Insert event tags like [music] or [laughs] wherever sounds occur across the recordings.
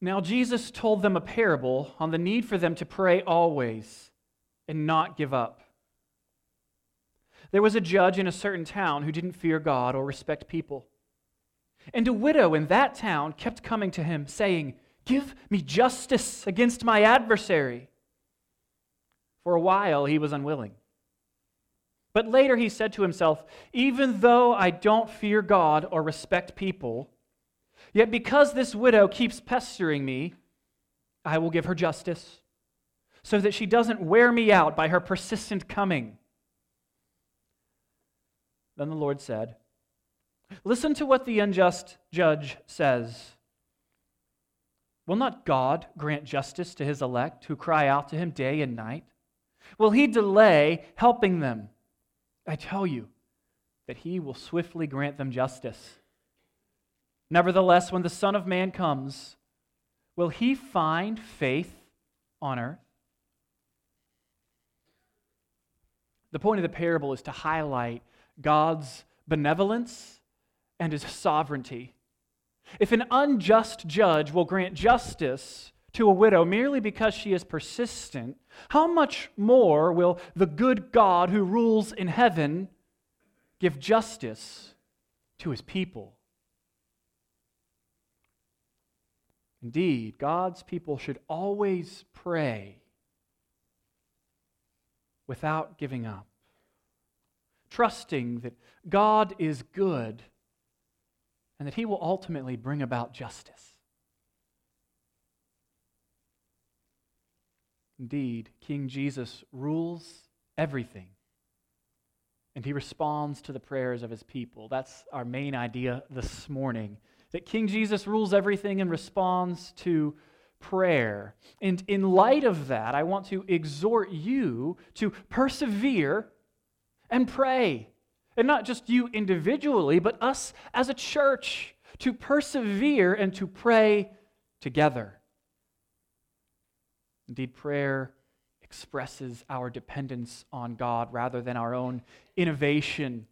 Now, Jesus told them a parable on the need for them to pray always and not give up. There was a judge in a certain town who didn't fear God or respect people. And a widow in that town kept coming to him, saying, Give me justice against my adversary. For a while he was unwilling. But later he said to himself, Even though I don't fear God or respect people, yet because this widow keeps pestering me, I will give her justice, so that she doesn't wear me out by her persistent coming. Then the Lord said, Listen to what the unjust judge says. Will not God grant justice to his elect who cry out to him day and night? Will he delay helping them? I tell you that he will swiftly grant them justice. Nevertheless, when the Son of Man comes, will he find faith on earth? The point of the parable is to highlight God's benevolence and his sovereignty. If an unjust judge will grant justice to a widow merely because she is persistent, how much more will the good God who rules in heaven give justice to his people? Indeed, God's people should always pray without giving up trusting that God is good and that he will ultimately bring about justice. Indeed, King Jesus rules everything, and he responds to the prayers of his people. That's our main idea this morning that King Jesus rules everything and responds to prayer. And in light of that, I want to exhort you to persevere and pray. And not just you individually, but us as a church to persevere and to pray together. Indeed, prayer expresses our dependence on God rather than our own innovation,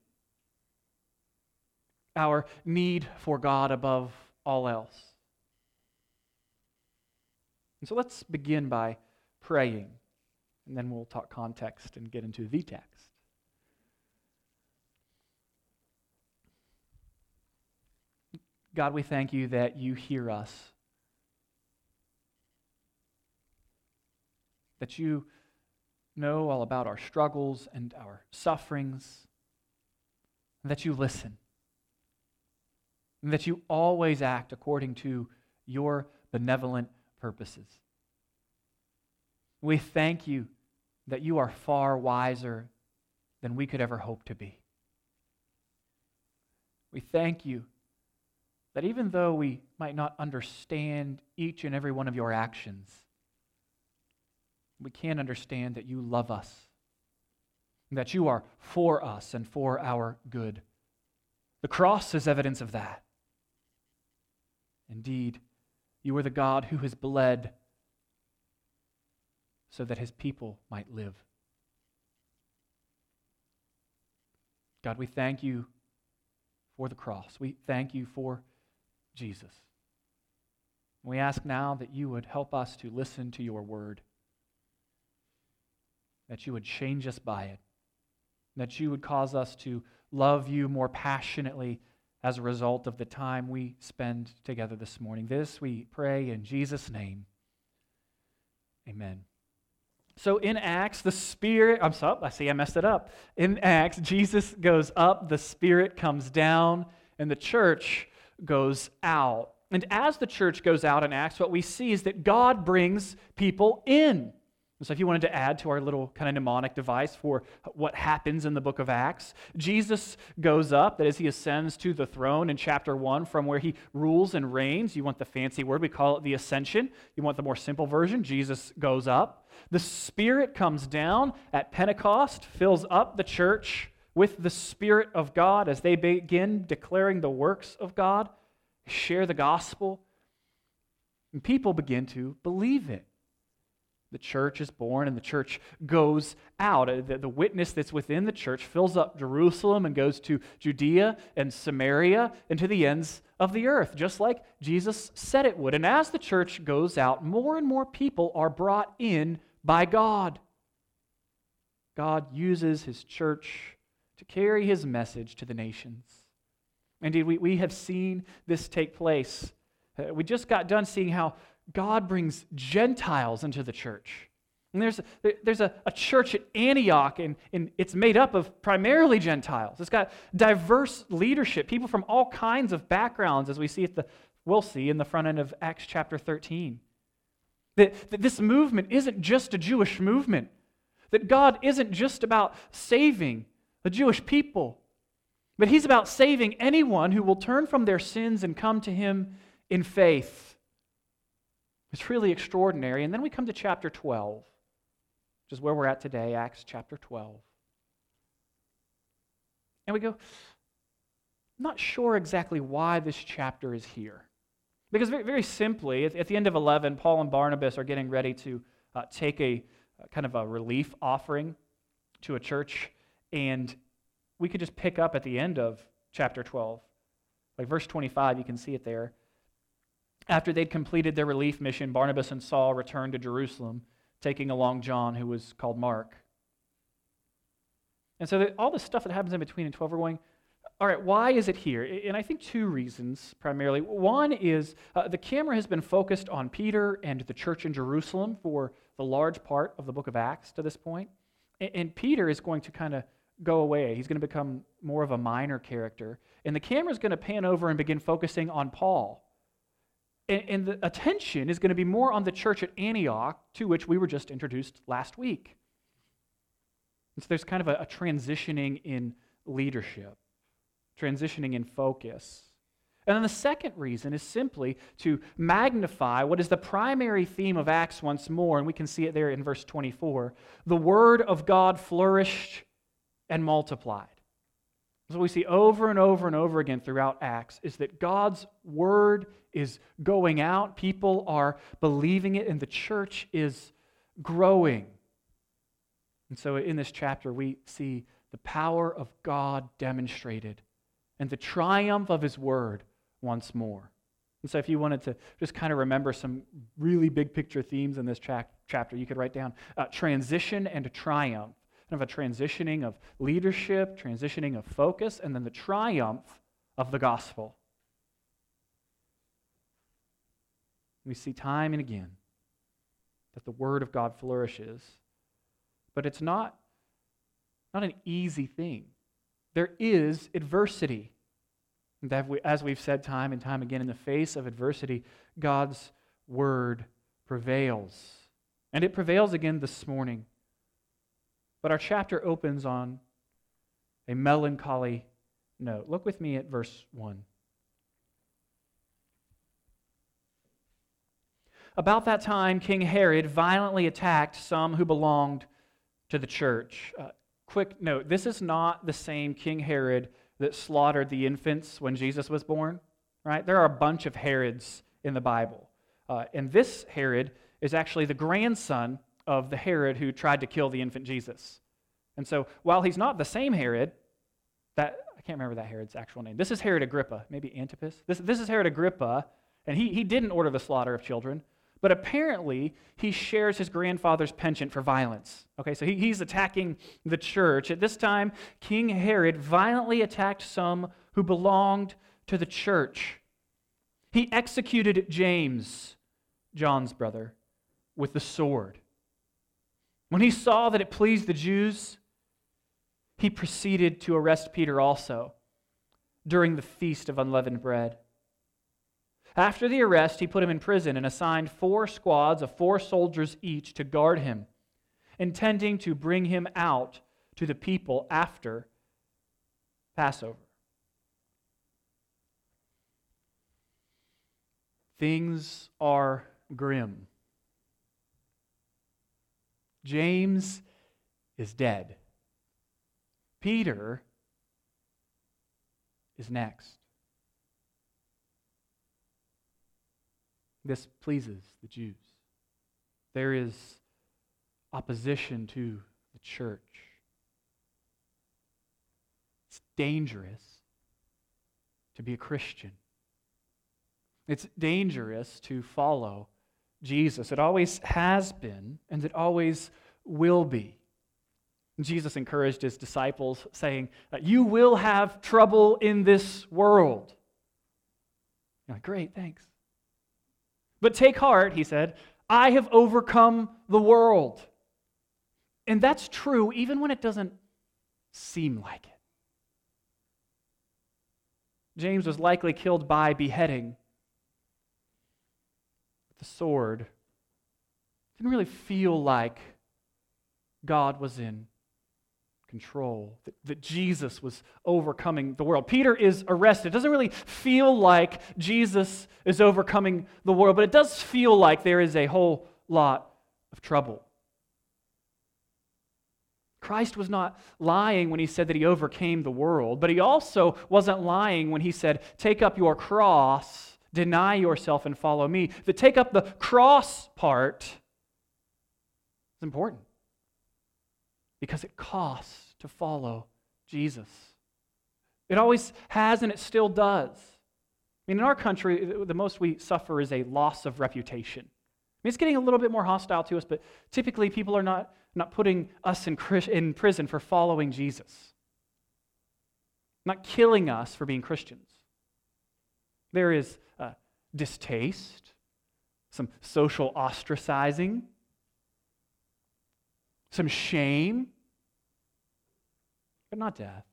our need for God above all else. And so let's begin by praying, and then we'll talk context and get into the text. God, we thank you that you hear us, that you know all about our struggles and our sufferings, and that you listen, and that you always act according to your benevolent purposes. We thank you that you are far wiser than we could ever hope to be. We thank you that even though we might not understand each and every one of your actions, we can understand that you love us, that you are for us and for our good. The cross is evidence of that. Indeed, you are the God who has bled so that his people might live. God, we thank you for the cross. We thank you for Jesus. We ask now that you would help us to listen to your word, that you would change us by it, that you would cause us to love you more passionately as a result of the time we spend together this morning. This we pray in Jesus' name. Amen. So in Acts, the Spirit, I'm sorry, I see I messed it up. In Acts, Jesus goes up, the Spirit comes down, and the church goes out. And as the church goes out in Acts, what we see is that God brings people in. So, if you wanted to add to our little kind of mnemonic device for what happens in the book of Acts, Jesus goes up, that is, he ascends to the throne in chapter 1 from where he rules and reigns. You want the fancy word, we call it the ascension. You want the more simple version, Jesus goes up. The Spirit comes down at Pentecost, fills up the church with the Spirit of God as they begin declaring the works of God, share the gospel, and people begin to believe it. The church is born and the church goes out. Uh, the, the, witness that's within the church fills up Jerusalem and goes to Judea and Samaria and to the ends of the earth, just like Jesus said it would. And as the church goes out, more and more people are brought in by God. God uses his church to carry his message to the nations. Indeed, we, we have seen this take place. Uh, we just got done seeing how God brings Gentiles into the church. And there's, there's a, a church at Antioch, and, and it's made up of primarily Gentiles. It's got diverse leadership, people from all kinds of backgrounds, as we see at the, we'll see in the front end of Acts chapter 13. That, that this movement isn't just a Jewish movement, that God isn't just about saving the Jewish people, but He's about saving anyone who will turn from their sins and come to Him in faith. It's really extraordinary. And then we come to chapter 12, which is where we're at today, Acts chapter 12. And we go, not sure exactly why this chapter is here. Because very, very simply, at, at, the end of 11, Paul and Barnabas are getting ready to uh, take a uh, kind of a relief offering to a church. And we could just pick up at the end of chapter 12. Like verse 25, you can see it there. After they'd completed their relief mission, Barnabas and Saul returned to Jerusalem, taking along John, who was called Mark. And so all the stuff that happens in between in 12, we're going, all right, why is it here? And I think two reasons primarily. One is uh, the camera has been focused on Peter and the church in Jerusalem for the large part of the book of Acts to this point. And, and Peter is going to kind of go away. He's going to become more of a minor character. And the camera is going to pan over and begin focusing on Paul and, and the attention is going to be more on the church at Antioch, to which we were just introduced last week. And so there's kind of a, a transitioning in leadership, transitioning in focus. And then the second reason is simply to magnify what is the primary theme of Acts once more, and we can see it there in verse 24. The word of God flourished and multiplied. So we see over and over and over again throughout Acts is that God's word is going out, people are believing it, and the church is growing. And so in this chapter, we see the power of God demonstrated and the triumph of his word once more. And so, if you wanted to just kind of remember some really big picture themes in this cha- chapter, you could write down uh, transition and triumph kind of a transitioning of leadership, transitioning of focus, and then the triumph of the gospel. We see time and again that the word of God flourishes, but it's not, not an easy thing. There is adversity. And as we've said time and time again, in the face of adversity, God's word prevails. And it prevails again this morning. But our chapter opens on a melancholy note. Look with me at verse 1. About that time, King Herod violently attacked some who belonged to the church. Uh, quick note this is not the same King Herod that slaughtered the infants when Jesus was born, right? There are a bunch of Herods in the Bible. Uh, and this Herod is actually the grandson of the Herod who tried to kill the infant Jesus. And so while he's not the same Herod, that I can't remember that Herod's actual name. This is Herod Agrippa, maybe Antipas. This, this is Herod Agrippa, and he, he didn't order the slaughter of children, but apparently he shares his grandfather's penchant for violence. Okay, so he, he's attacking the church. At this time, King Herod violently attacked some who belonged to the church. He executed James, John's brother, with the sword. When he saw that it pleased the Jews, he proceeded to arrest Peter also during the feast of unleavened bread. After the arrest, he put him in prison and assigned four squads of four soldiers each to guard him, intending to bring him out to the people after Passover. Things are grim. James is dead. Peter is next. This pleases the Jews. There is opposition to the church. It's dangerous to be a Christian. It's dangerous to follow Jesus. It always has been, and it always will be. Jesus encouraged his disciples, saying, You will have trouble in this world. You're like, Great, thanks. But take heart, he said, I have overcome the world. And that's true even when it doesn't seem like it. James was likely killed by beheading. Sword didn't really feel like God was in control, that, that Jesus was overcoming the world. Peter is arrested. It doesn't really feel like Jesus is overcoming the world, but it does feel like there is a whole lot of trouble. Christ was not lying when he said that he overcame the world, but he also wasn't lying when he said, Take up your cross, deny yourself, and follow me. The take up the cross part is important because it costs to follow Jesus. It always has and it still does. I mean, in our country, the most we suffer is a loss of reputation. I mean, it's getting a little bit more hostile to us, but typically people are not, not putting us in, in prison for following Jesus, not killing us for being Christians. There is distaste, some social ostracizing, some shame, but not death.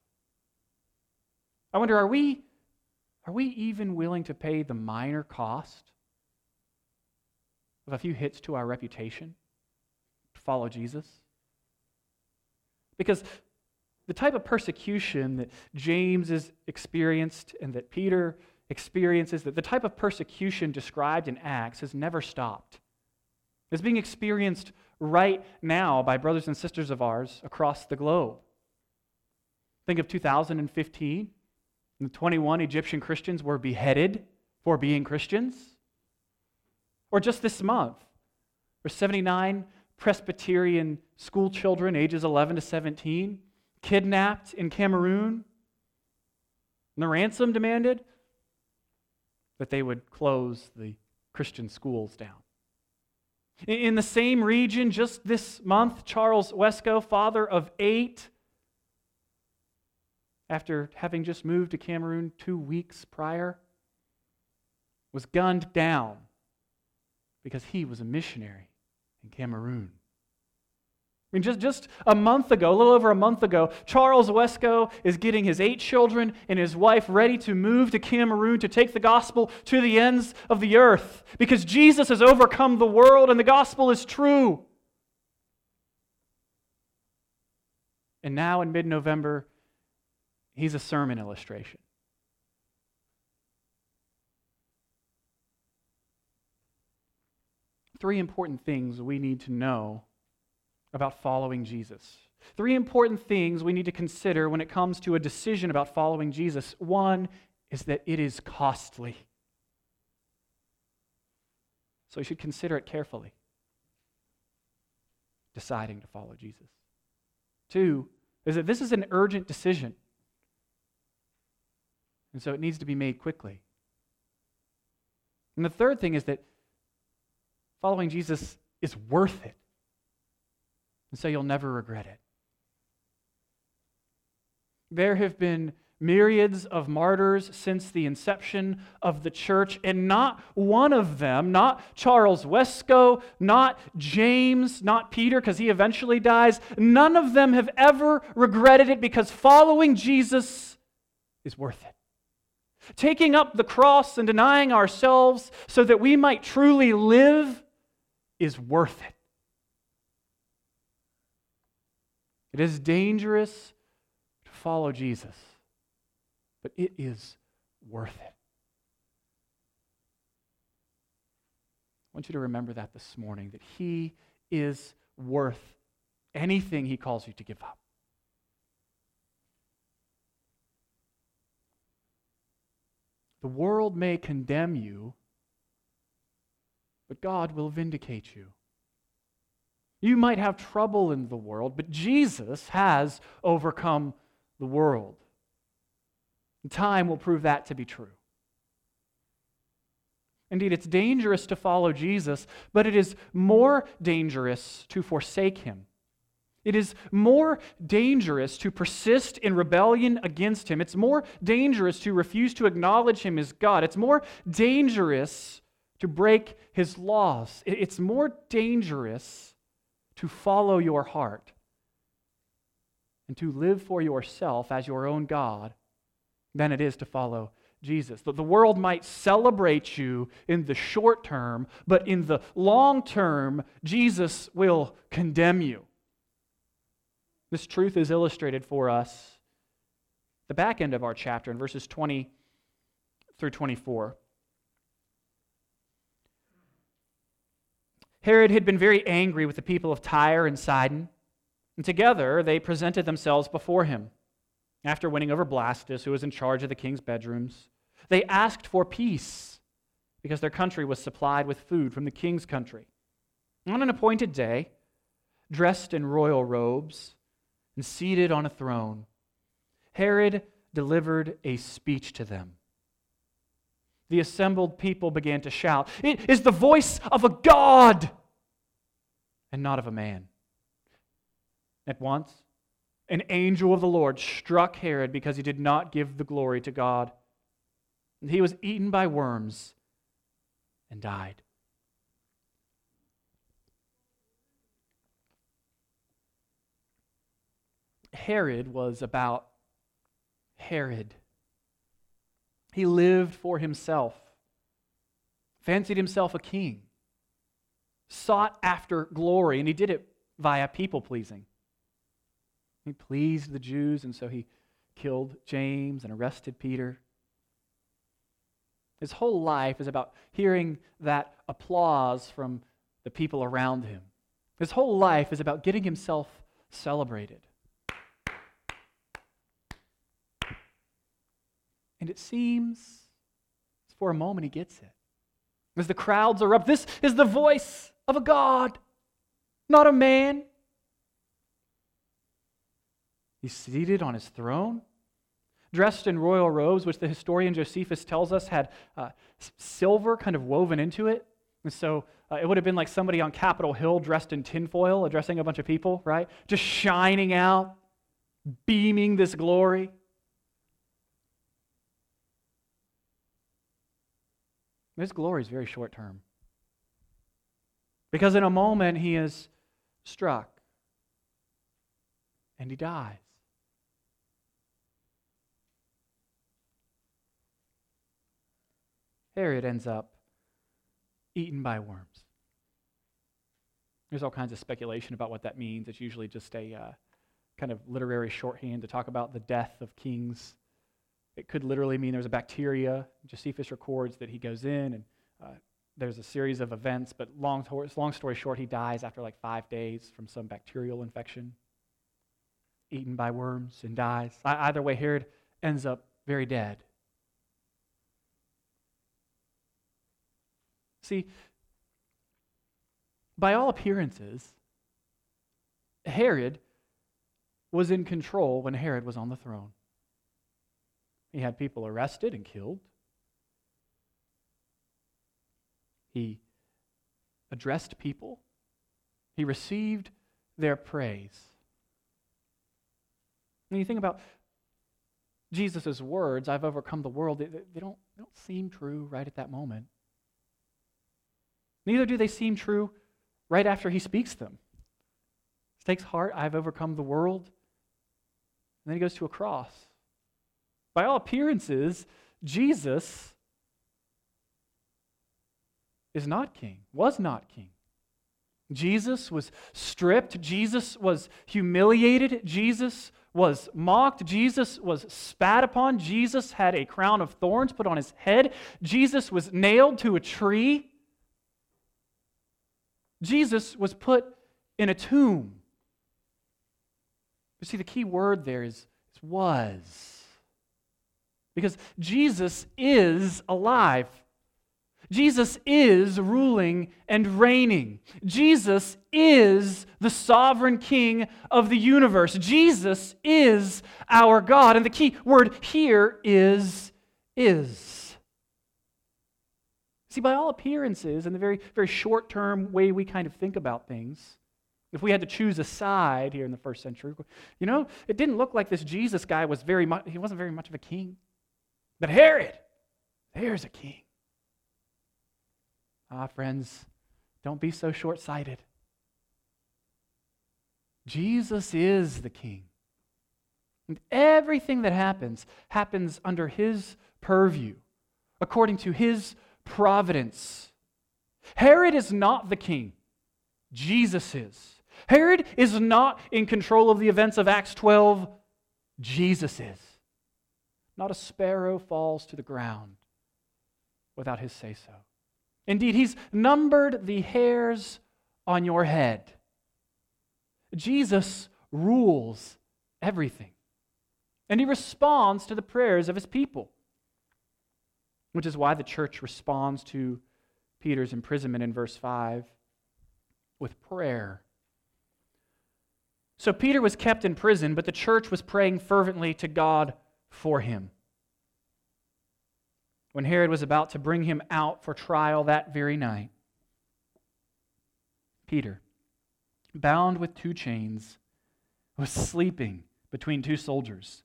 I wonder, are we, are we even willing to pay the minor cost of a few hits to our reputation to follow Jesus? Because the type of persecution that James has experienced and that Peter experiences, that the type of persecution described in Acts has never stopped. It's being experienced right now by brothers and sisters of ours across the globe. Think of 2015. The 21 Egyptian Christians were beheaded for being Christians. Or just this month, where 79 Presbyterian school children, ages 11 to 17, kidnapped in Cameroon. And the ransom demanded that they would close the Christian schools down. In the same region, just this month, Charles Wesco, father of eight, after having just moved to Cameroon two weeks prior, was gunned down because he was a missionary in Cameroon. I mean, just, just a month ago, a little over a month ago, Charles Wesco is getting his eight children and his wife ready to move to Cameroon to take the gospel to the ends of the earth because Jesus has overcome the world and the gospel is true. And now in mid November, he's a sermon illustration. Three important things we need to know about following Jesus. Three important things we need to consider when it comes to a decision about following Jesus. One is that it is costly. So you should consider it carefully, deciding to follow Jesus. Two is that this is an urgent decision. And so it needs to be made quickly. And the third thing is that following Jesus is worth it. And so you'll never regret it. There have been myriads of martyrs since the inception of the church, and not one of them, not Charles Wesco, not James, not Peter, because he eventually dies, none of them have ever regretted it because following Jesus is worth it. Taking up the cross and denying ourselves so that we might truly live is worth it. It is dangerous to follow Jesus, but it is worth it. I want you to remember that this morning that He is worth anything He calls you to give up. The world may condemn you, but God will vindicate you. You might have trouble in the world, but Jesus has overcome the world. And time will prove that to be true. Indeed, it's dangerous to follow Jesus, but it is more dangerous to forsake him. It is more dangerous to persist in rebellion against him. It's more dangerous to refuse to acknowledge him as God. It's more dangerous to break his laws. It's more dangerous to follow your heart and to live for yourself as your own God than it is to follow Jesus. The, the world might celebrate you in the short term, but in the long term, Jesus will condemn you. This truth is illustrated for us the back end of our chapter in verses 20 through 24. Herod had been very angry with the people of Tyre and Sidon, and together they presented themselves before him. After winning over Blastus, who was in charge of the king's bedrooms, they asked for peace because their country was supplied with food from the king's country. On an appointed day, dressed in royal robes and seated on a throne, Herod delivered a speech to them. The assembled people began to shout, It is the voice of a God and not of a man. At once, an angel of the Lord struck Herod because he did not give the glory to God. And he was eaten by worms and died. Herod was about Herod. He lived for himself, fancied himself a king, sought after glory, and he did it via people pleasing. He pleased the Jews, and so he killed James and arrested Peter. His whole life is about hearing that applause from the people around him. His whole life is about getting himself celebrated. And it seems for a moment he gets it. As the crowds are up, this is the voice of a God, not a man. He's seated on his throne, dressed in royal robes, which the historian Josephus tells us had uh, silver kind of woven into it. And so uh, it would have been like somebody on Capitol Hill dressed in tinfoil, addressing a bunch of people, right? Just shining out, beaming this glory. His glory is very short term. Because in a moment he is struck and he dies. Herod ends up eaten by worms. There's all kinds of speculation about what that means. It's usually just a uh, kind of literary shorthand to talk about the death of kings it could literally mean there's a bacteria. Josephus records that he goes in and uh, there's a series of events, but long, long story short, he dies after like five days from some bacterial infection, eaten by worms, and dies. Either way, Herod ends up very dead. See, by all appearances, Herod was in control when Herod was on the throne. He had people arrested and killed. He addressed people. He received their praise. When you think about Jesus' words, I've overcome the world, they, they, don't, they don't seem true right at that moment. Neither do they seem true right after he speaks them. He takes heart, I've overcome the world. And then he goes to a cross. By all appearances, Jesus is not king, was not king. Jesus was stripped. Jesus was humiliated. Jesus was mocked. Jesus was spat upon. Jesus had a crown of thorns put on his head. Jesus was nailed to a tree. Jesus was put in a tomb. You see, the key word there is, is was. Because Jesus is alive. Jesus is ruling and reigning. Jesus is the sovereign king of the universe. Jesus is our God. And the key word here is is. See, by all appearances, in the very, very short term way we kind of think about things, if we had to choose a side here in the first century, you know, it didn't look like this Jesus guy was very much, he wasn't very much of a king. But Herod, there's a king. Ah, friends, don't be so short sighted. Jesus is the king. And everything that happens happens under his purview, according to his providence. Herod is not the king, Jesus is. Herod is not in control of the events of Acts 12, Jesus is. Not a sparrow falls to the ground without his say so. Indeed, he's numbered the hairs on your head. Jesus rules everything. And he responds to the prayers of his people, which is why the church responds to Peter's imprisonment in verse 5 with prayer. So Peter was kept in prison, but the church was praying fervently to God for him when Herod was about to bring him out for trial that very night. Peter, bound with two chains, was sleeping between two soldiers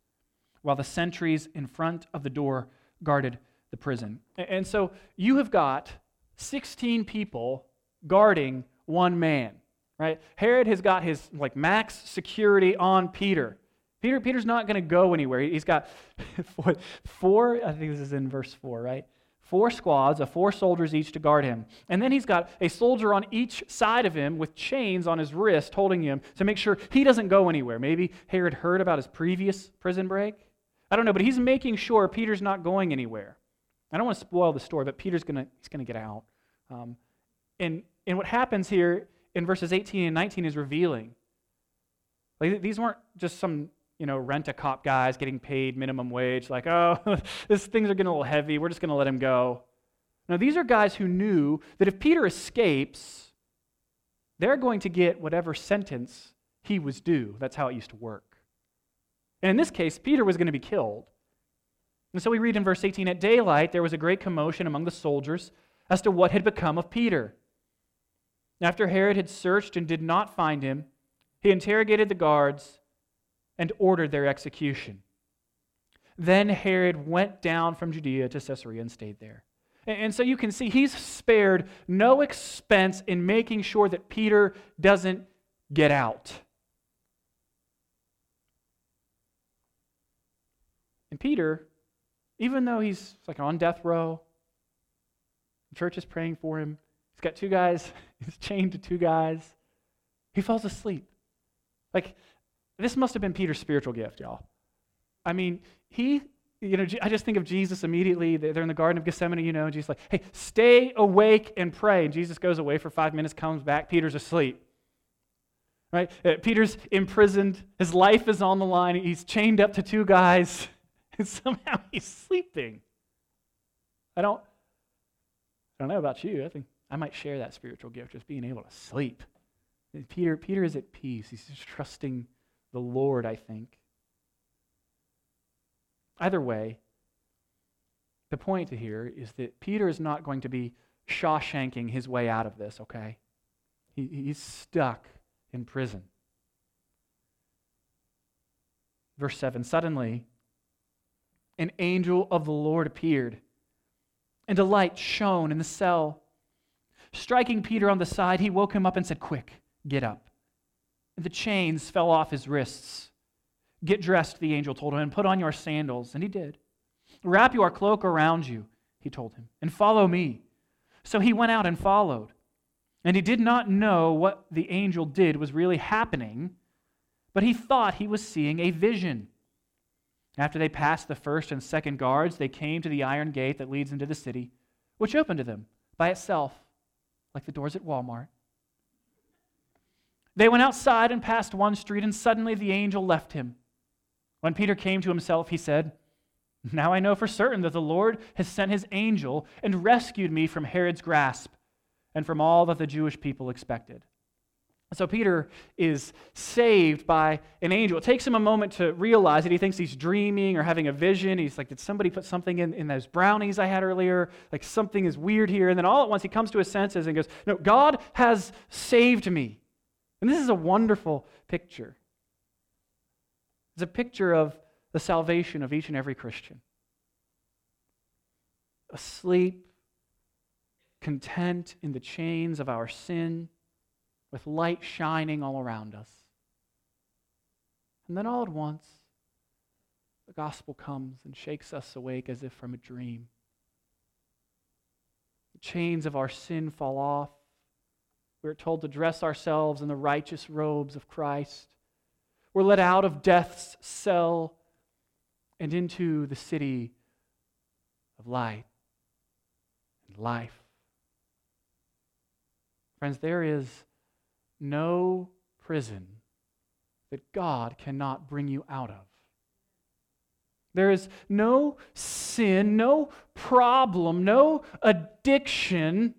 while the sentries in front of the door guarded the prison. And so you have got 16 people guarding one man, right? Herod has got his like max security on Peter. Peter, Peter's not going to go anywhere. He's got [laughs] four, four, I think this is in verse 4, right? Four squads of four soldiers each to guard him. And then he's got a soldier on each side of him with chains on his wrist holding him to make sure he doesn't go anywhere. Maybe Herod heard about his previous prison break. I don't know, but he's making sure Peter's not going anywhere. I don't want to spoil the story, but Peter's going he's to get out. Um, and, and what happens here in verses 18 and 19 is revealing. Like, these weren't just some you know, rent a cop guys getting paid minimum wage, like, [laughs] oh, this things are getting a little heavy. We're just going to let him go. Now, these are guys who knew that if Peter escapes, they're going to get whatever sentence he was due. That's how it used to work. And in this case, Peter was going to be killed. And so we read in verse 18 At daylight, there was a great commotion among the soldiers as to what had become of Peter. After Herod had searched and did not find him, he interrogated the guards and ordered their execution. Then Herod went down from Judea to Caesarea and stayed there. And so you can see he's spared no expense in making sure that Peter doesn't get out. And Peter, even though he's like on death row, the church is praying for him. He's got two guys, [laughs] he's chained to two guys. He falls asleep. Like this must have been Peter's spiritual gift, y'all. I mean, he, you know, I just think of Jesus immediately. They're in the Garden of Gethsemane, you know, and Jesus like, hey, stay awake and pray. And Jesus goes away for five minutes, comes back, Peter's asleep. Right? Uh, Peter's imprisoned. His life is on the line. He's chained up to two guys, [laughs] and somehow [laughs] he's sleeping. I don't, I don't know about you. I think I might share that spiritual gift, just being able to sleep. Peter, Peter is at peace. He's just trusting the Lord, I think. Either way, the point here is that Peter is not going to be Shawshanking his way out of this, okay? He, he's stuck in prison. Verse 7 Suddenly, an angel of the Lord appeared, and a light shone in the cell. Striking Peter on the side, he woke him up and said, Quick, get up. The chains fell off his wrists. Get dressed, the angel told him, and put on your sandals. And he did. Wrap your cloak around you, he told him, and follow me. So he went out and followed. And he did not know what the angel did was really happening, but he thought he was seeing a vision. After they passed the first and second guards, they came to the iron gate that leads into the city, which opened to them by itself, like the doors at Walmart. They went outside and passed one street, and suddenly the angel left him. When Peter came to himself, he said, Now I know for certain that the Lord has sent his angel and rescued me from Herod's grasp and from all that the Jewish people expected. So Peter is saved by an angel. It takes him a moment to realize that he thinks he's dreaming or having a vision. He's like, Did somebody put something in, in those brownies I had earlier? Like something is weird here. And then all at once he comes to his senses and goes, No, God has saved me. And this is a wonderful picture. It's a picture of the salvation of each and every Christian. Asleep, content in the chains of our sin with light shining all around us. And then all at once, the gospel comes and shakes us awake as if from a dream. The chains of our sin fall off. We're told to dress ourselves in the righteous robes of Christ. We're let out of death's cell and into the city of light and life. Friends, there is no prison that God cannot bring you out of. There is no sin, no problem, no addiction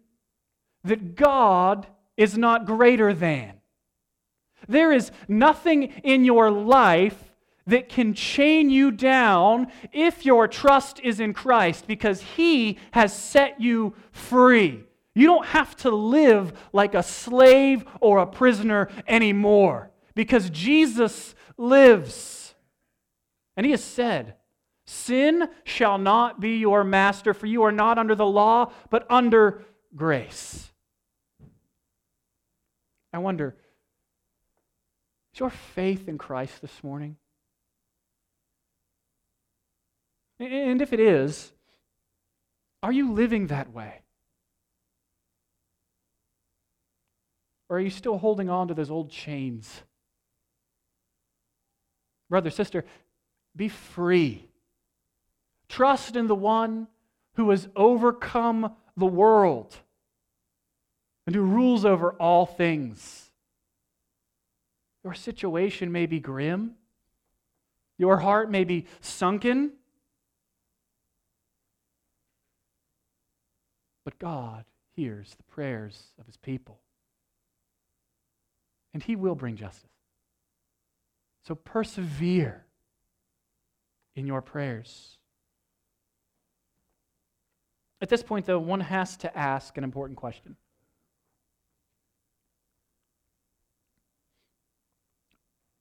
that God is not greater than. There is nothing in your life that can chain you down if your trust is in Christ because He has set you free. You don't have to live like a slave or a prisoner anymore because Jesus lives. And he has said, Sin shall not be your master, for you are not under the law, but under grace. I wonder, is your faith in Christ this morning? And if it is, are you living that way? Or are you still holding on to those old chains? Brother, sister, be free. Trust in the one who has overcome the world and who rules over all things. Your situation may be grim, your heart may be sunken, but God hears the prayers of his people and he will bring justice. So persevere in your prayers. At this point, though, one has to ask an important question.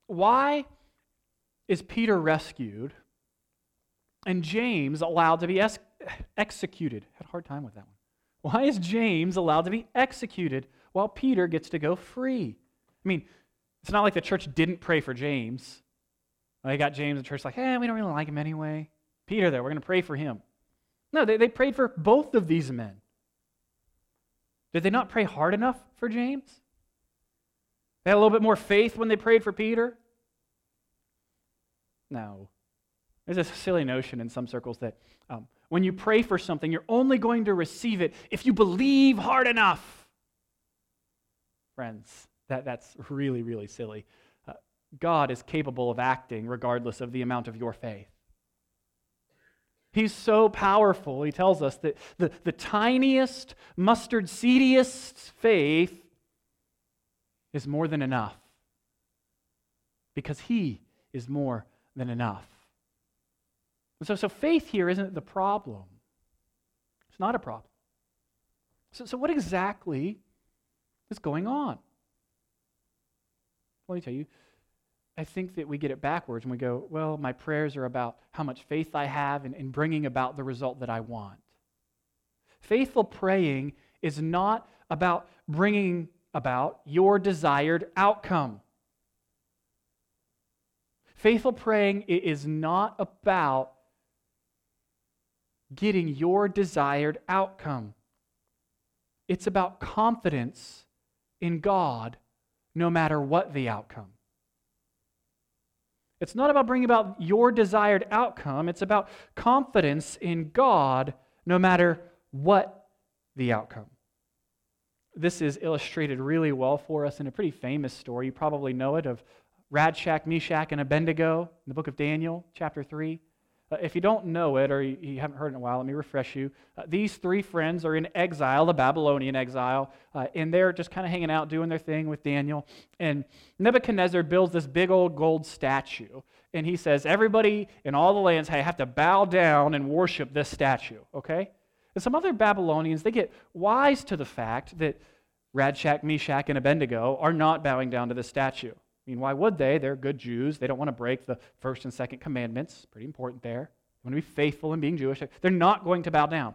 Why is Peter rescued and James allowed to be ex- executed? Had a hard time with that one. Why is James allowed to be executed while Peter gets to go free? I mean, it's not like the church didn't pray for James. They got James, the church like, hey, we don't really like him anyway. Peter, though, we're going to pray for him. No, they, they prayed for both of these men. Did they not pray hard enough for James? They had a little bit more faith when they prayed for Peter? No. There's a silly notion in some circles that um, when you pray for something, you're only going to receive it if you believe hard enough. Friends, that, that's really, really silly. Uh, God is capable of acting regardless of the amount of your faith. He's so powerful, he tells us that the, the tiniest, mustard seediest faith is more than enough. Because he is more than enough. so, so faith here isn't the problem. It's not a problem. So, so what exactly is going on? Let me tell you, I think that we get it backwards and we go, well, my prayers are about how much faith I have in, in bringing about the result that I want. Faithful praying is not about bringing about your desired outcome. Faithful praying is not about getting your desired outcome. It's about confidence in God no matter what the outcome. It's not about bringing about your desired outcome, it's about confidence in God no matter what the outcome. This is illustrated really well for us in a pretty famous story. You probably know it of Shadrach, Meshach, and Abednego in the book of Daniel, chapter 3. Uh, if you don't know it or you, you, haven't heard it in a while, let me refresh you. Uh, these three friends are in exile, the Babylonian exile, uh, and they're just kind of hanging out doing their thing with Daniel. And Nebuchadnezzar builds this big old gold statue. And he says, Everybody in all the lands hey, have to bow down and worship this statue, okay? And some other Babylonians, they get wise to the fact that Shadrach, Meshach, and Abednego are not bowing down to the statue. I mean, why would they? They're good Jews. They don't want to break the first and second commandments. Pretty important there. They want to be faithful in being Jewish. They're not going to bow down.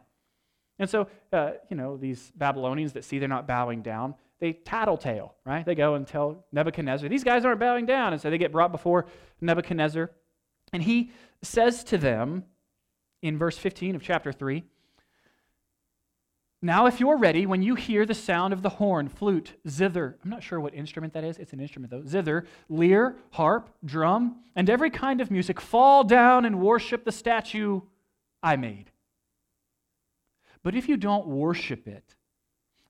And so, uh, you know, these Babylonians that see they're not bowing down, they tattletale, right? They go and tell Nebuchadnezzar, these guys aren't bowing down. And so they get brought before Nebuchadnezzar. And he says to them in verse 15 of chapter 3 now, if you're ready, when you hear the sound of the horn, flute, zither, I'm not sure what instrument that is. It's an instrument, though. Zither, lyre, harp, drum, and every kind of music, fall down and worship the statue I made. But if you don't worship it,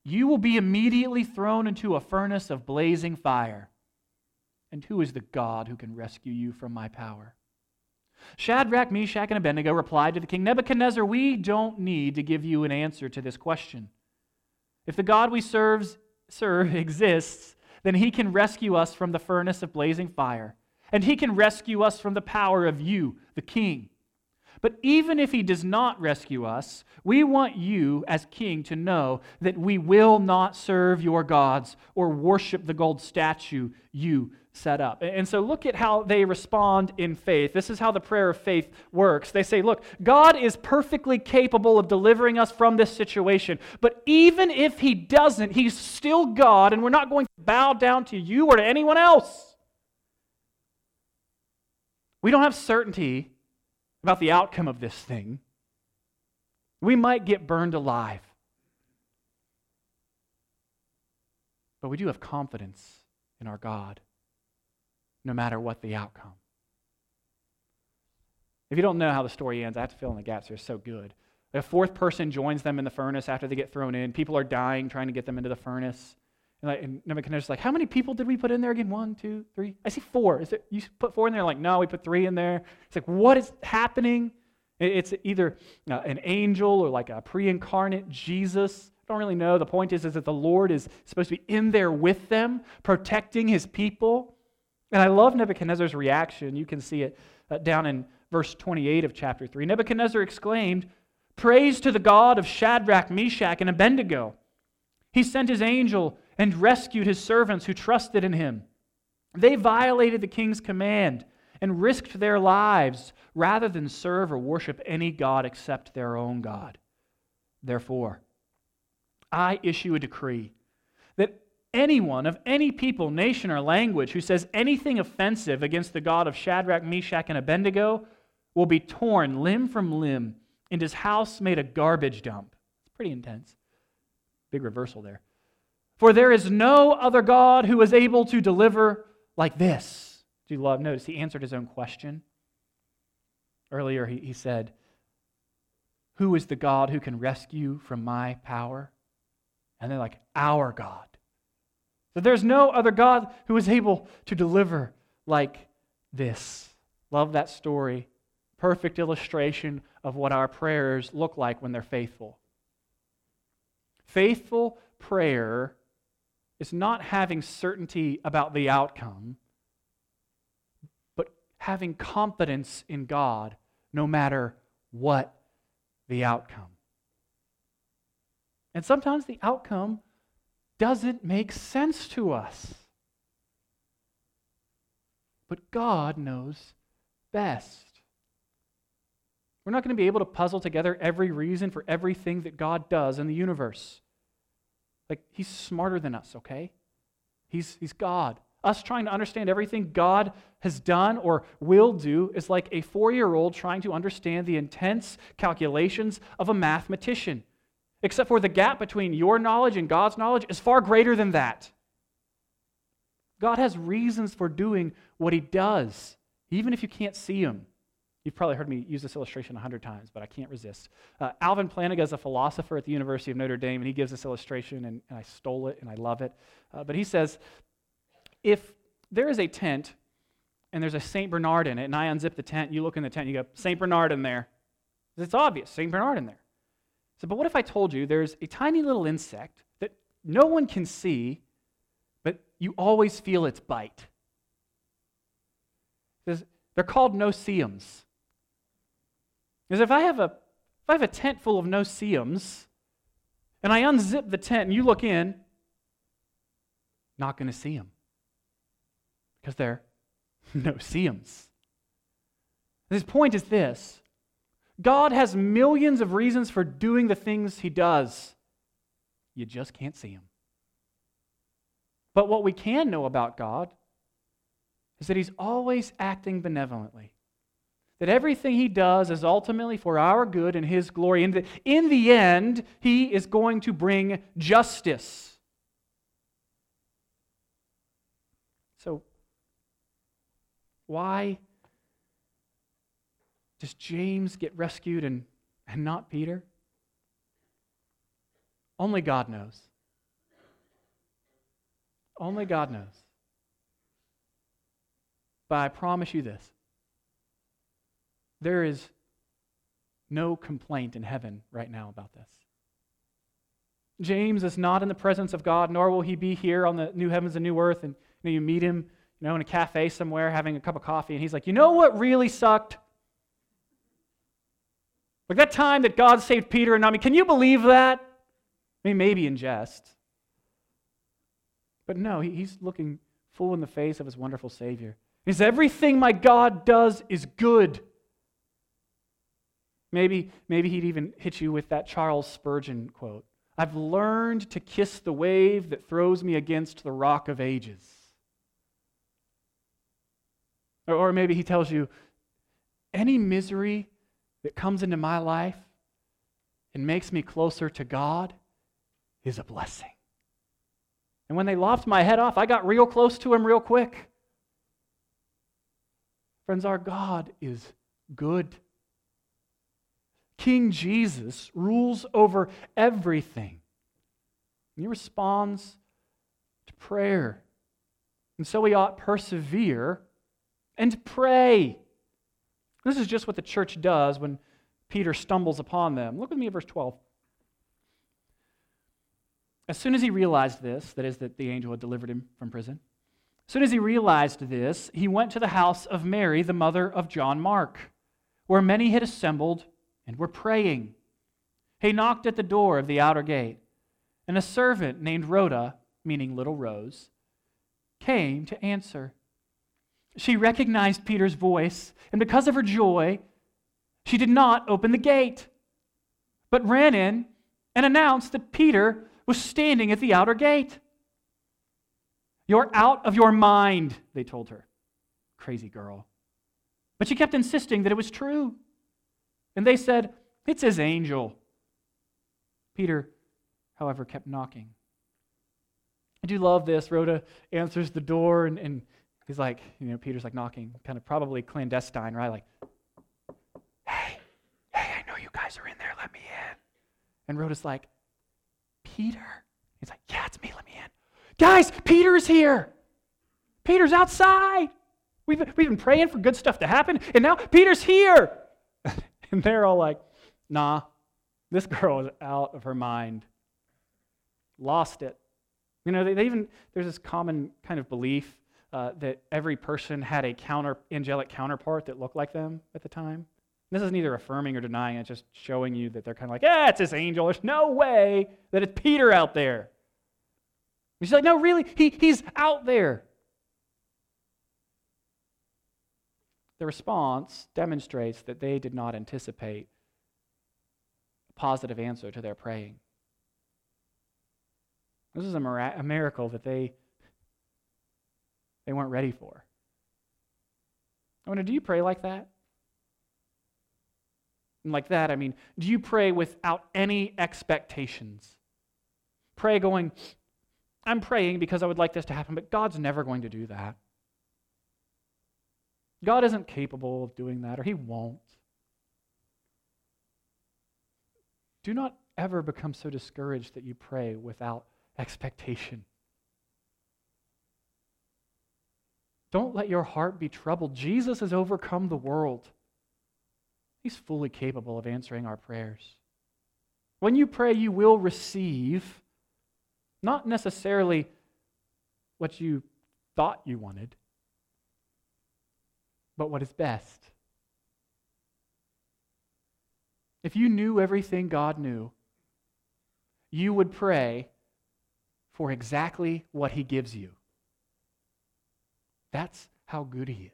you will be immediately thrown into a furnace of blazing fire. And who is the God who can rescue you from my power? Shadrach, Meshach, and Abednego replied to the king Nebuchadnezzar, We don't need to give you an answer to this question. If the God we serve, serve [laughs] exists, then he can rescue us from the furnace of blazing fire, and he can rescue us from the power of you, the king. But even if he does not rescue us, we want you, as king, to know that we will not serve your gods or worship the gold statue you set up. And so look at how they respond in faith. This is how the prayer of faith works. They say, Look, God is perfectly capable of delivering us from this situation. But even if He doesn't, He's still God, and we're not going to bow down to you or to anyone else. We don't have certainty about the outcome of this thing. We might get burned alive. But we do have confidence in our God no matter what the outcome. If you don't know how the story ends, I have to fill in the gaps here. It's so good. A fourth person joins them in the furnace after they get thrown in. People are dying trying to get them into the furnace. And, like, and Nebuchadnezzar's like, How many people did we put in there again? One, two, three? I see four. Is it, you put four in there? Like, no, we put three in there. It's like, What is happening? It's either uh, an angel or like a pre incarnate Jesus. I don't really know. The point is, is that the Lord is supposed to be in there with them, protecting his people. And I love Nebuchadnezzar's reaction. You can see it uh, down in verse 28 of chapter 3. Nebuchadnezzar exclaimed, Praise to the God of Shadrach, Meshach, and Abednego. He sent his angel and rescued his servants who trusted in him. They violated the king's command and risked their lives rather than serve or worship any God except their own God. Therefore, I issue a decree that anyone of any people, nation, or language who says anything offensive against the God of Shadrach, Meshach, and Abednego will be torn limb from limb and his house made a garbage dump. It's pretty intense. Big reversal there. For there is no other God who is able to deliver like this. Do you love? Notice he answered his own question. Earlier, he, he said, Who is the God who can rescue from my power? And they're like, Our God. So there's no other God who is able to deliver like this. Love that story. Perfect illustration of what our prayers look like when they're faithful. Faithful prayer is not having certainty about the outcome, but having confidence in God no matter what the outcome. And sometimes the outcome doesn't make sense to us. But God knows best. We're not going to be able to puzzle together every reason for everything that God does in the universe. Like, He's smarter than us, okay? He's, he's God. Us trying to understand everything God has done or will do is like a four year old trying to understand the intense calculations of a mathematician except for the gap between your knowledge and God's knowledge is far greater than that. God has reasons for doing what He does, even if you can't see Him. You've probably heard me use this illustration a hundred times, but I can't resist. Uh, Alvin Plantinga is a philosopher at the University of Notre Dame, and he gives this illustration, and, and I stole it, and I love it. Uh, but he says, if there is a tent and there's a St. Bernard in it, and I unzip the tent, you look in the tent, you go, St. Bernard in there. It's obvious, St. Bernard in there. So, but what if I told you there's a tiny little insect that no one can see, but you always feel its bite? They're called no-see-ums. Because if I have a if I have a tent full of no-see-ums, and I unzip the tent and you look in, not going to see them because they're [laughs] no-see-ums. His point is this God has millions of reasons for doing the things he does. You just can't see him. But what we can know about God is that he's always acting benevolently. That everything he does is ultimately for our good and his glory. And in the end, he is going to bring justice. So, why does James get rescued and, and not Peter? Only God knows. Only God knows. But I promise you this there is no complaint in heaven right now about this. James is not in the presence of God, nor will he be here on the new heavens and new earth. And you, know, you meet him you know, in a cafe somewhere having a cup of coffee, and he's like, You know what really sucked? Like that time that God saved Peter and me. Can you believe that? I mean, maybe in jest. But no, he's looking full in the face of his wonderful Savior. He says, Everything my God does is good. Maybe, maybe he'd even hit you with that Charles Spurgeon quote I've learned to kiss the wave that throws me against the rock of ages. Or, or maybe he tells you, any misery that comes into my life and makes me closer to God is a blessing. And when they lopped my head off, I got real close to him real quick. Friends, our God is good. King Jesus rules over everything. he responds to prayer. And so we ought to persevere and pray. This is just what the church does when Peter stumbles upon them. Look with me at verse 12. As soon as he realized this, that is, that the angel had delivered him from prison, as soon as he realized this, he went to the house of Mary, the mother of John Mark, where many had assembled and were praying. He knocked at the door of the outer gate, and a servant named Rhoda, meaning little Rose, came to answer. She recognized Peter's voice, and because of her joy, she did not open the gate, but ran in and announced that Peter was standing at the outer gate. You're out of your mind, they told her. Crazy girl. But she kept insisting that it was true. And they said, It's his angel. Peter, however, kept knocking. I do love this. Rhoda answers the door, and, and he's like, you know, Peter's like knocking, kind of probably clandestine, right? Like, hey, hey, I know you guys are in there. Let me in. And Rhoda's like, Peter? He's like, yeah, it's me. Let me in. Guys, Peter's here. Peter's outside. We've, we've been praying for good stuff to happen, and now Peter's here. [laughs] and they're all like, nah, this girl is out of her mind. Lost it. You know, they, they even, there's this common kind of belief uh, that every person had a counter, angelic counterpart that looked like them at the time. This is neither affirming or denying, it's just showing you that they're kind of like, yeah, it's this angel. There's no way that it's Peter out there. And she's like, no, really, he, he's out there. The response demonstrates that they did not anticipate a positive answer to their praying. This is a, a miracle that they, they weren't ready for. I wonder, do you pray like that? And like that, I mean, do you pray without any expectations? Pray going, I'm praying because I would like this to happen, but God's never going to do that. God isn't capable of doing that, or He won't. Do not ever become so discouraged that you pray without expectation. Don't let your heart be troubled. Jesus has overcome the world. He's fully capable of answering our prayers. When you pray, you will receive not necessarily what you thought you wanted, but what is best. If you knew everything God knew, you would pray for exactly what He gives you. That's how good He is.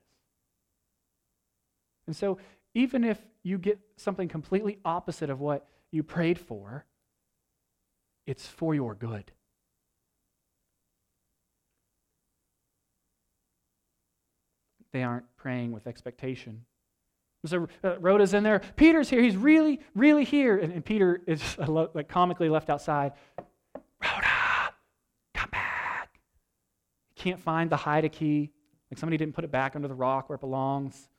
And so, even if you get something completely opposite of what you prayed for, it's for your good. They aren't praying with expectation. So uh, Rhoda's in there. Peter's here. He's really, really here. And, and Peter is [laughs] like comically left outside. Rhoda, come back. Can't find the hide key. Like somebody didn't put it back under the rock where it belongs.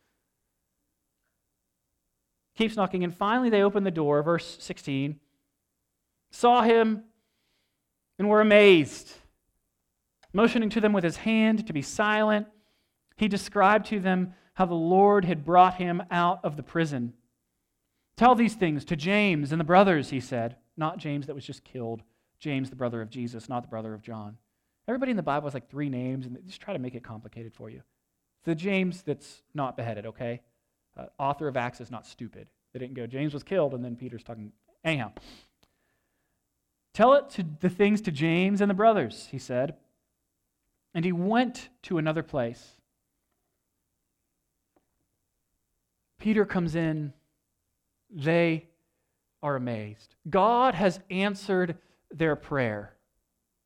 Keeps knocking, and finally they open the door, verse 16. Saw him and were amazed. Motioning to them with his hand to be silent, he described to them how the Lord had brought him out of the prison. Tell these things to James and the brothers, he said. Not James that was just killed, James, the brother of Jesus, not the brother of John. Everybody in the Bible has like three names, and they just try to make it complicated for you. The James that's not beheaded, okay? Uh, author of Acts is not stupid. They didn't go, James was killed, and then Peter's talking. Anyhow, tell it to the things to James and the brothers, he said. And he went to another place. Peter comes in, they are amazed. God has answered their prayer.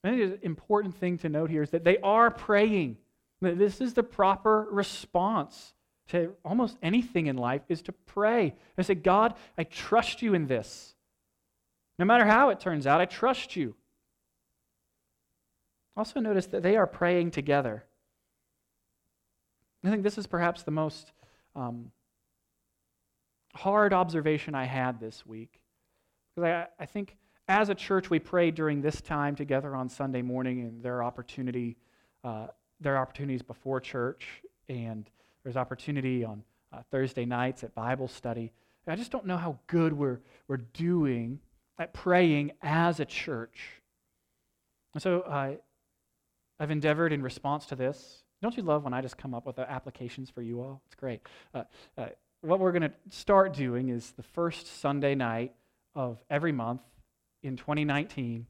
Think an important thing to note here is that they are praying. This is the proper response to almost anything in life is to pray. and say, God, I trust you in this. No matter how it turns out, I trust you. Also, notice that they are praying together. I think this is perhaps the most um, hard observation I had this week. Because I, I think as a church, we pray during this time together on Sunday morning, and there are opportunity, uh, there are opportunities before church, and there's opportunity on uh, Thursday nights at Bible study. I just don't know how good we're, we're doing at praying as a church. And so uh, I've endeavored in response to this. Don't you love when I just come up with applications for you all? It's great. Uh, uh what we're going to start doing is the first Sunday night of every month in 2019,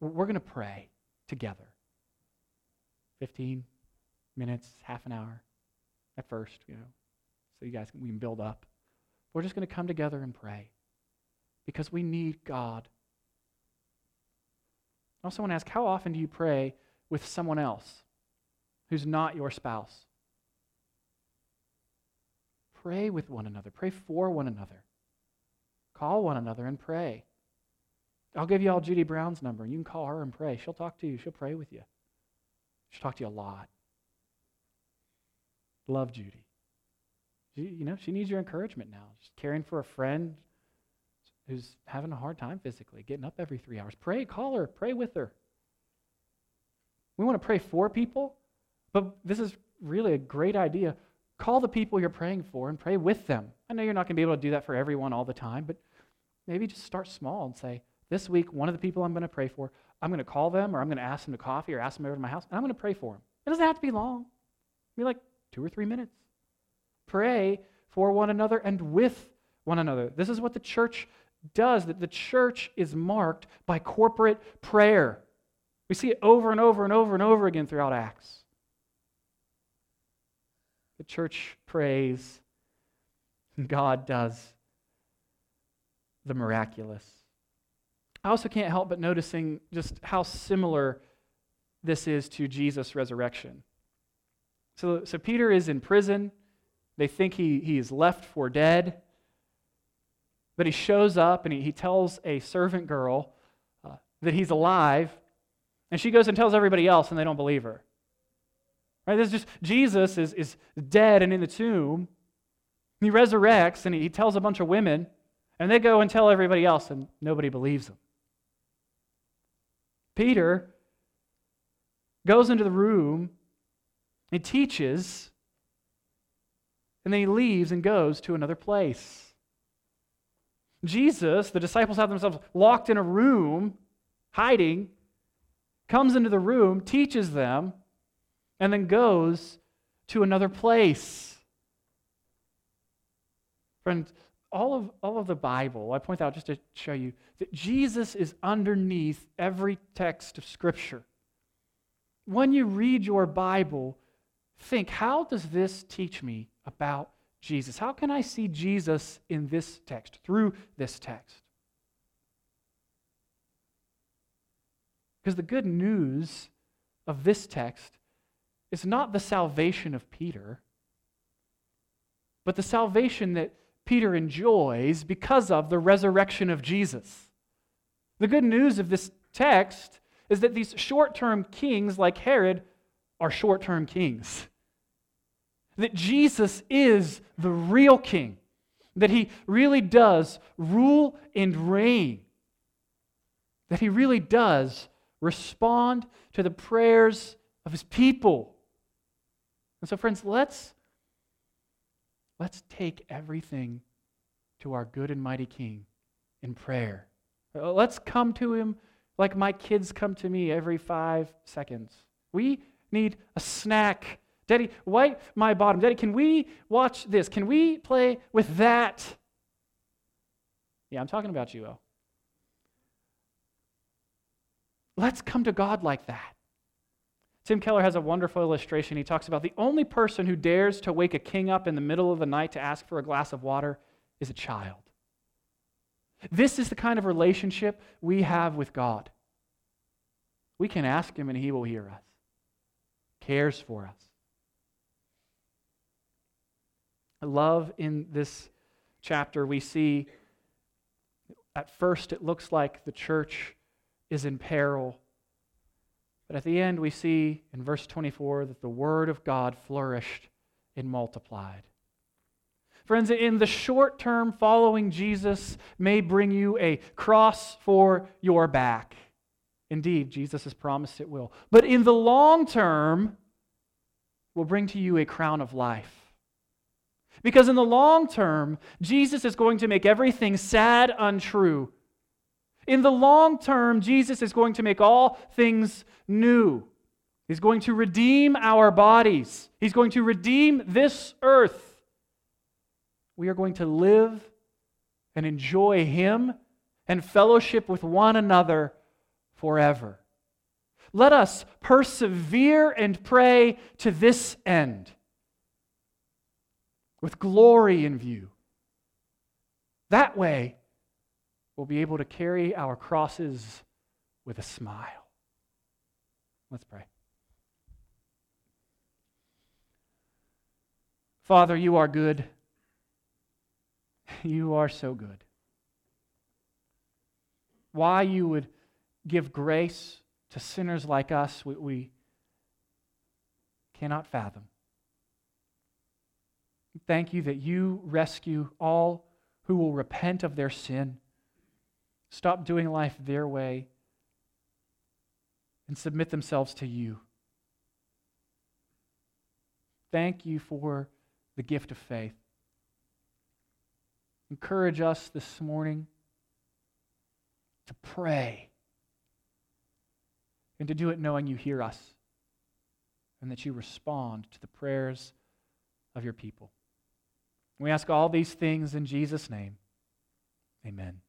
we're going to pray together. 15 minutes, half an hour at first, you know, so you guys can, we can build up. We're just going to come together and pray because we need God. I also want to ask how often do you pray with someone else who's not your spouse? Pray with one another, pray for one another. Call one another and pray. I'll give you all Judy Brown's number, and you can call her and pray. She'll talk to you, she'll pray with you. She'll talk to you a lot. Love Judy. She, you know, she needs your encouragement now. She's caring for a friend who's having a hard time physically, getting up every three hours. Pray, call her, pray with her. We want to pray for people, but this is really a great idea. Call the people you're praying for and pray with them. I know you're not going to be able to do that for everyone all the time, but maybe just start small and say, this week, one of the people I'm going to pray for, I'm going to call them or I'm going to ask them to coffee or ask them over to my house, and I'm going to pray for them. It doesn't have to be long. Be like two or three minutes. Pray for one another and with one another. This is what the church does, that the church is marked by corporate prayer. We see it over and over and over and over again throughout Acts. The church prays, and God does the miraculous. I also can't help but noticing just how similar this is to Jesus' resurrection. So, so Peter is in prison. They think he, he is left for dead. But he shows up and he, he tells a servant girl uh, that he's alive. And she goes and tells everybody else, and they don't believe her. Right? This is just Jesus is, is dead and in the tomb. He resurrects and he, tells a bunch of women, and they go and tell everybody else, and nobody believes them. Peter goes into the room He teaches, and then he leaves and goes to another place. Jesus, the disciples have themselves locked in a room, hiding, comes into the room, teaches them, and then goes to another place. Friends, all of, all of the Bible, I point out just to show you that Jesus is underneath every text of Scripture. When you read your Bible, think how does this teach me about Jesus? How can I see Jesus in this text, through this text? Because the good news of this text is not the salvation of Peter, but the salvation that Peter enjoys because of the resurrection of Jesus. The good news of this text is that these short term kings like Herod are short term kings. That Jesus is the real king, that he really does rule and reign, that he really does respond to the prayers of his people. And so, friends, let's, let's take everything to our good and mighty King in prayer. Uh, let's come to him like my kids come to me every five seconds. We need a snack. Daddy, wipe my bottom. Daddy, can we watch this? Can we play with that? Yeah, I'm talking about you, El. Let's come to God like that. Tim Keller has a wonderful illustration. He talks about the only person who dares to wake a king up in the middle of the night to ask for a glass of water is a child. This is the kind of relationship we have with God. We can ask Him and He will hear us, cares for us. Love in this chapter, we see at first it looks like the church is in peril. But at the end, we see in verse 24 that the word of God flourished and multiplied. Friends, in the short term, following Jesus may bring you a cross for your back. Indeed, Jesus has promised it will. But in the long term, will bring to you a crown of life. Because in the long term, Jesus is going to make everything sad untrue. In the long term, Jesus is going to make all things new. He's going to redeem our bodies, He's going to redeem this earth we are going to live and enjoy Him and fellowship with one another forever. Let us persevere and pray to this end with glory in view. That way, we'll be able to carry our crosses with a smile. Let's pray. Father, you are good. [laughs] You are so good. Why you would give grace to sinners like us, we, we cannot fathom. Thank you that you rescue all who will repent of their sin, stop doing life their way, and submit themselves to you. Thank you for the gift of faith encourage us this morning to pray and to do it knowing you hear us and that you respond to the prayers of your people. We ask all these things in Jesus' name. Amen.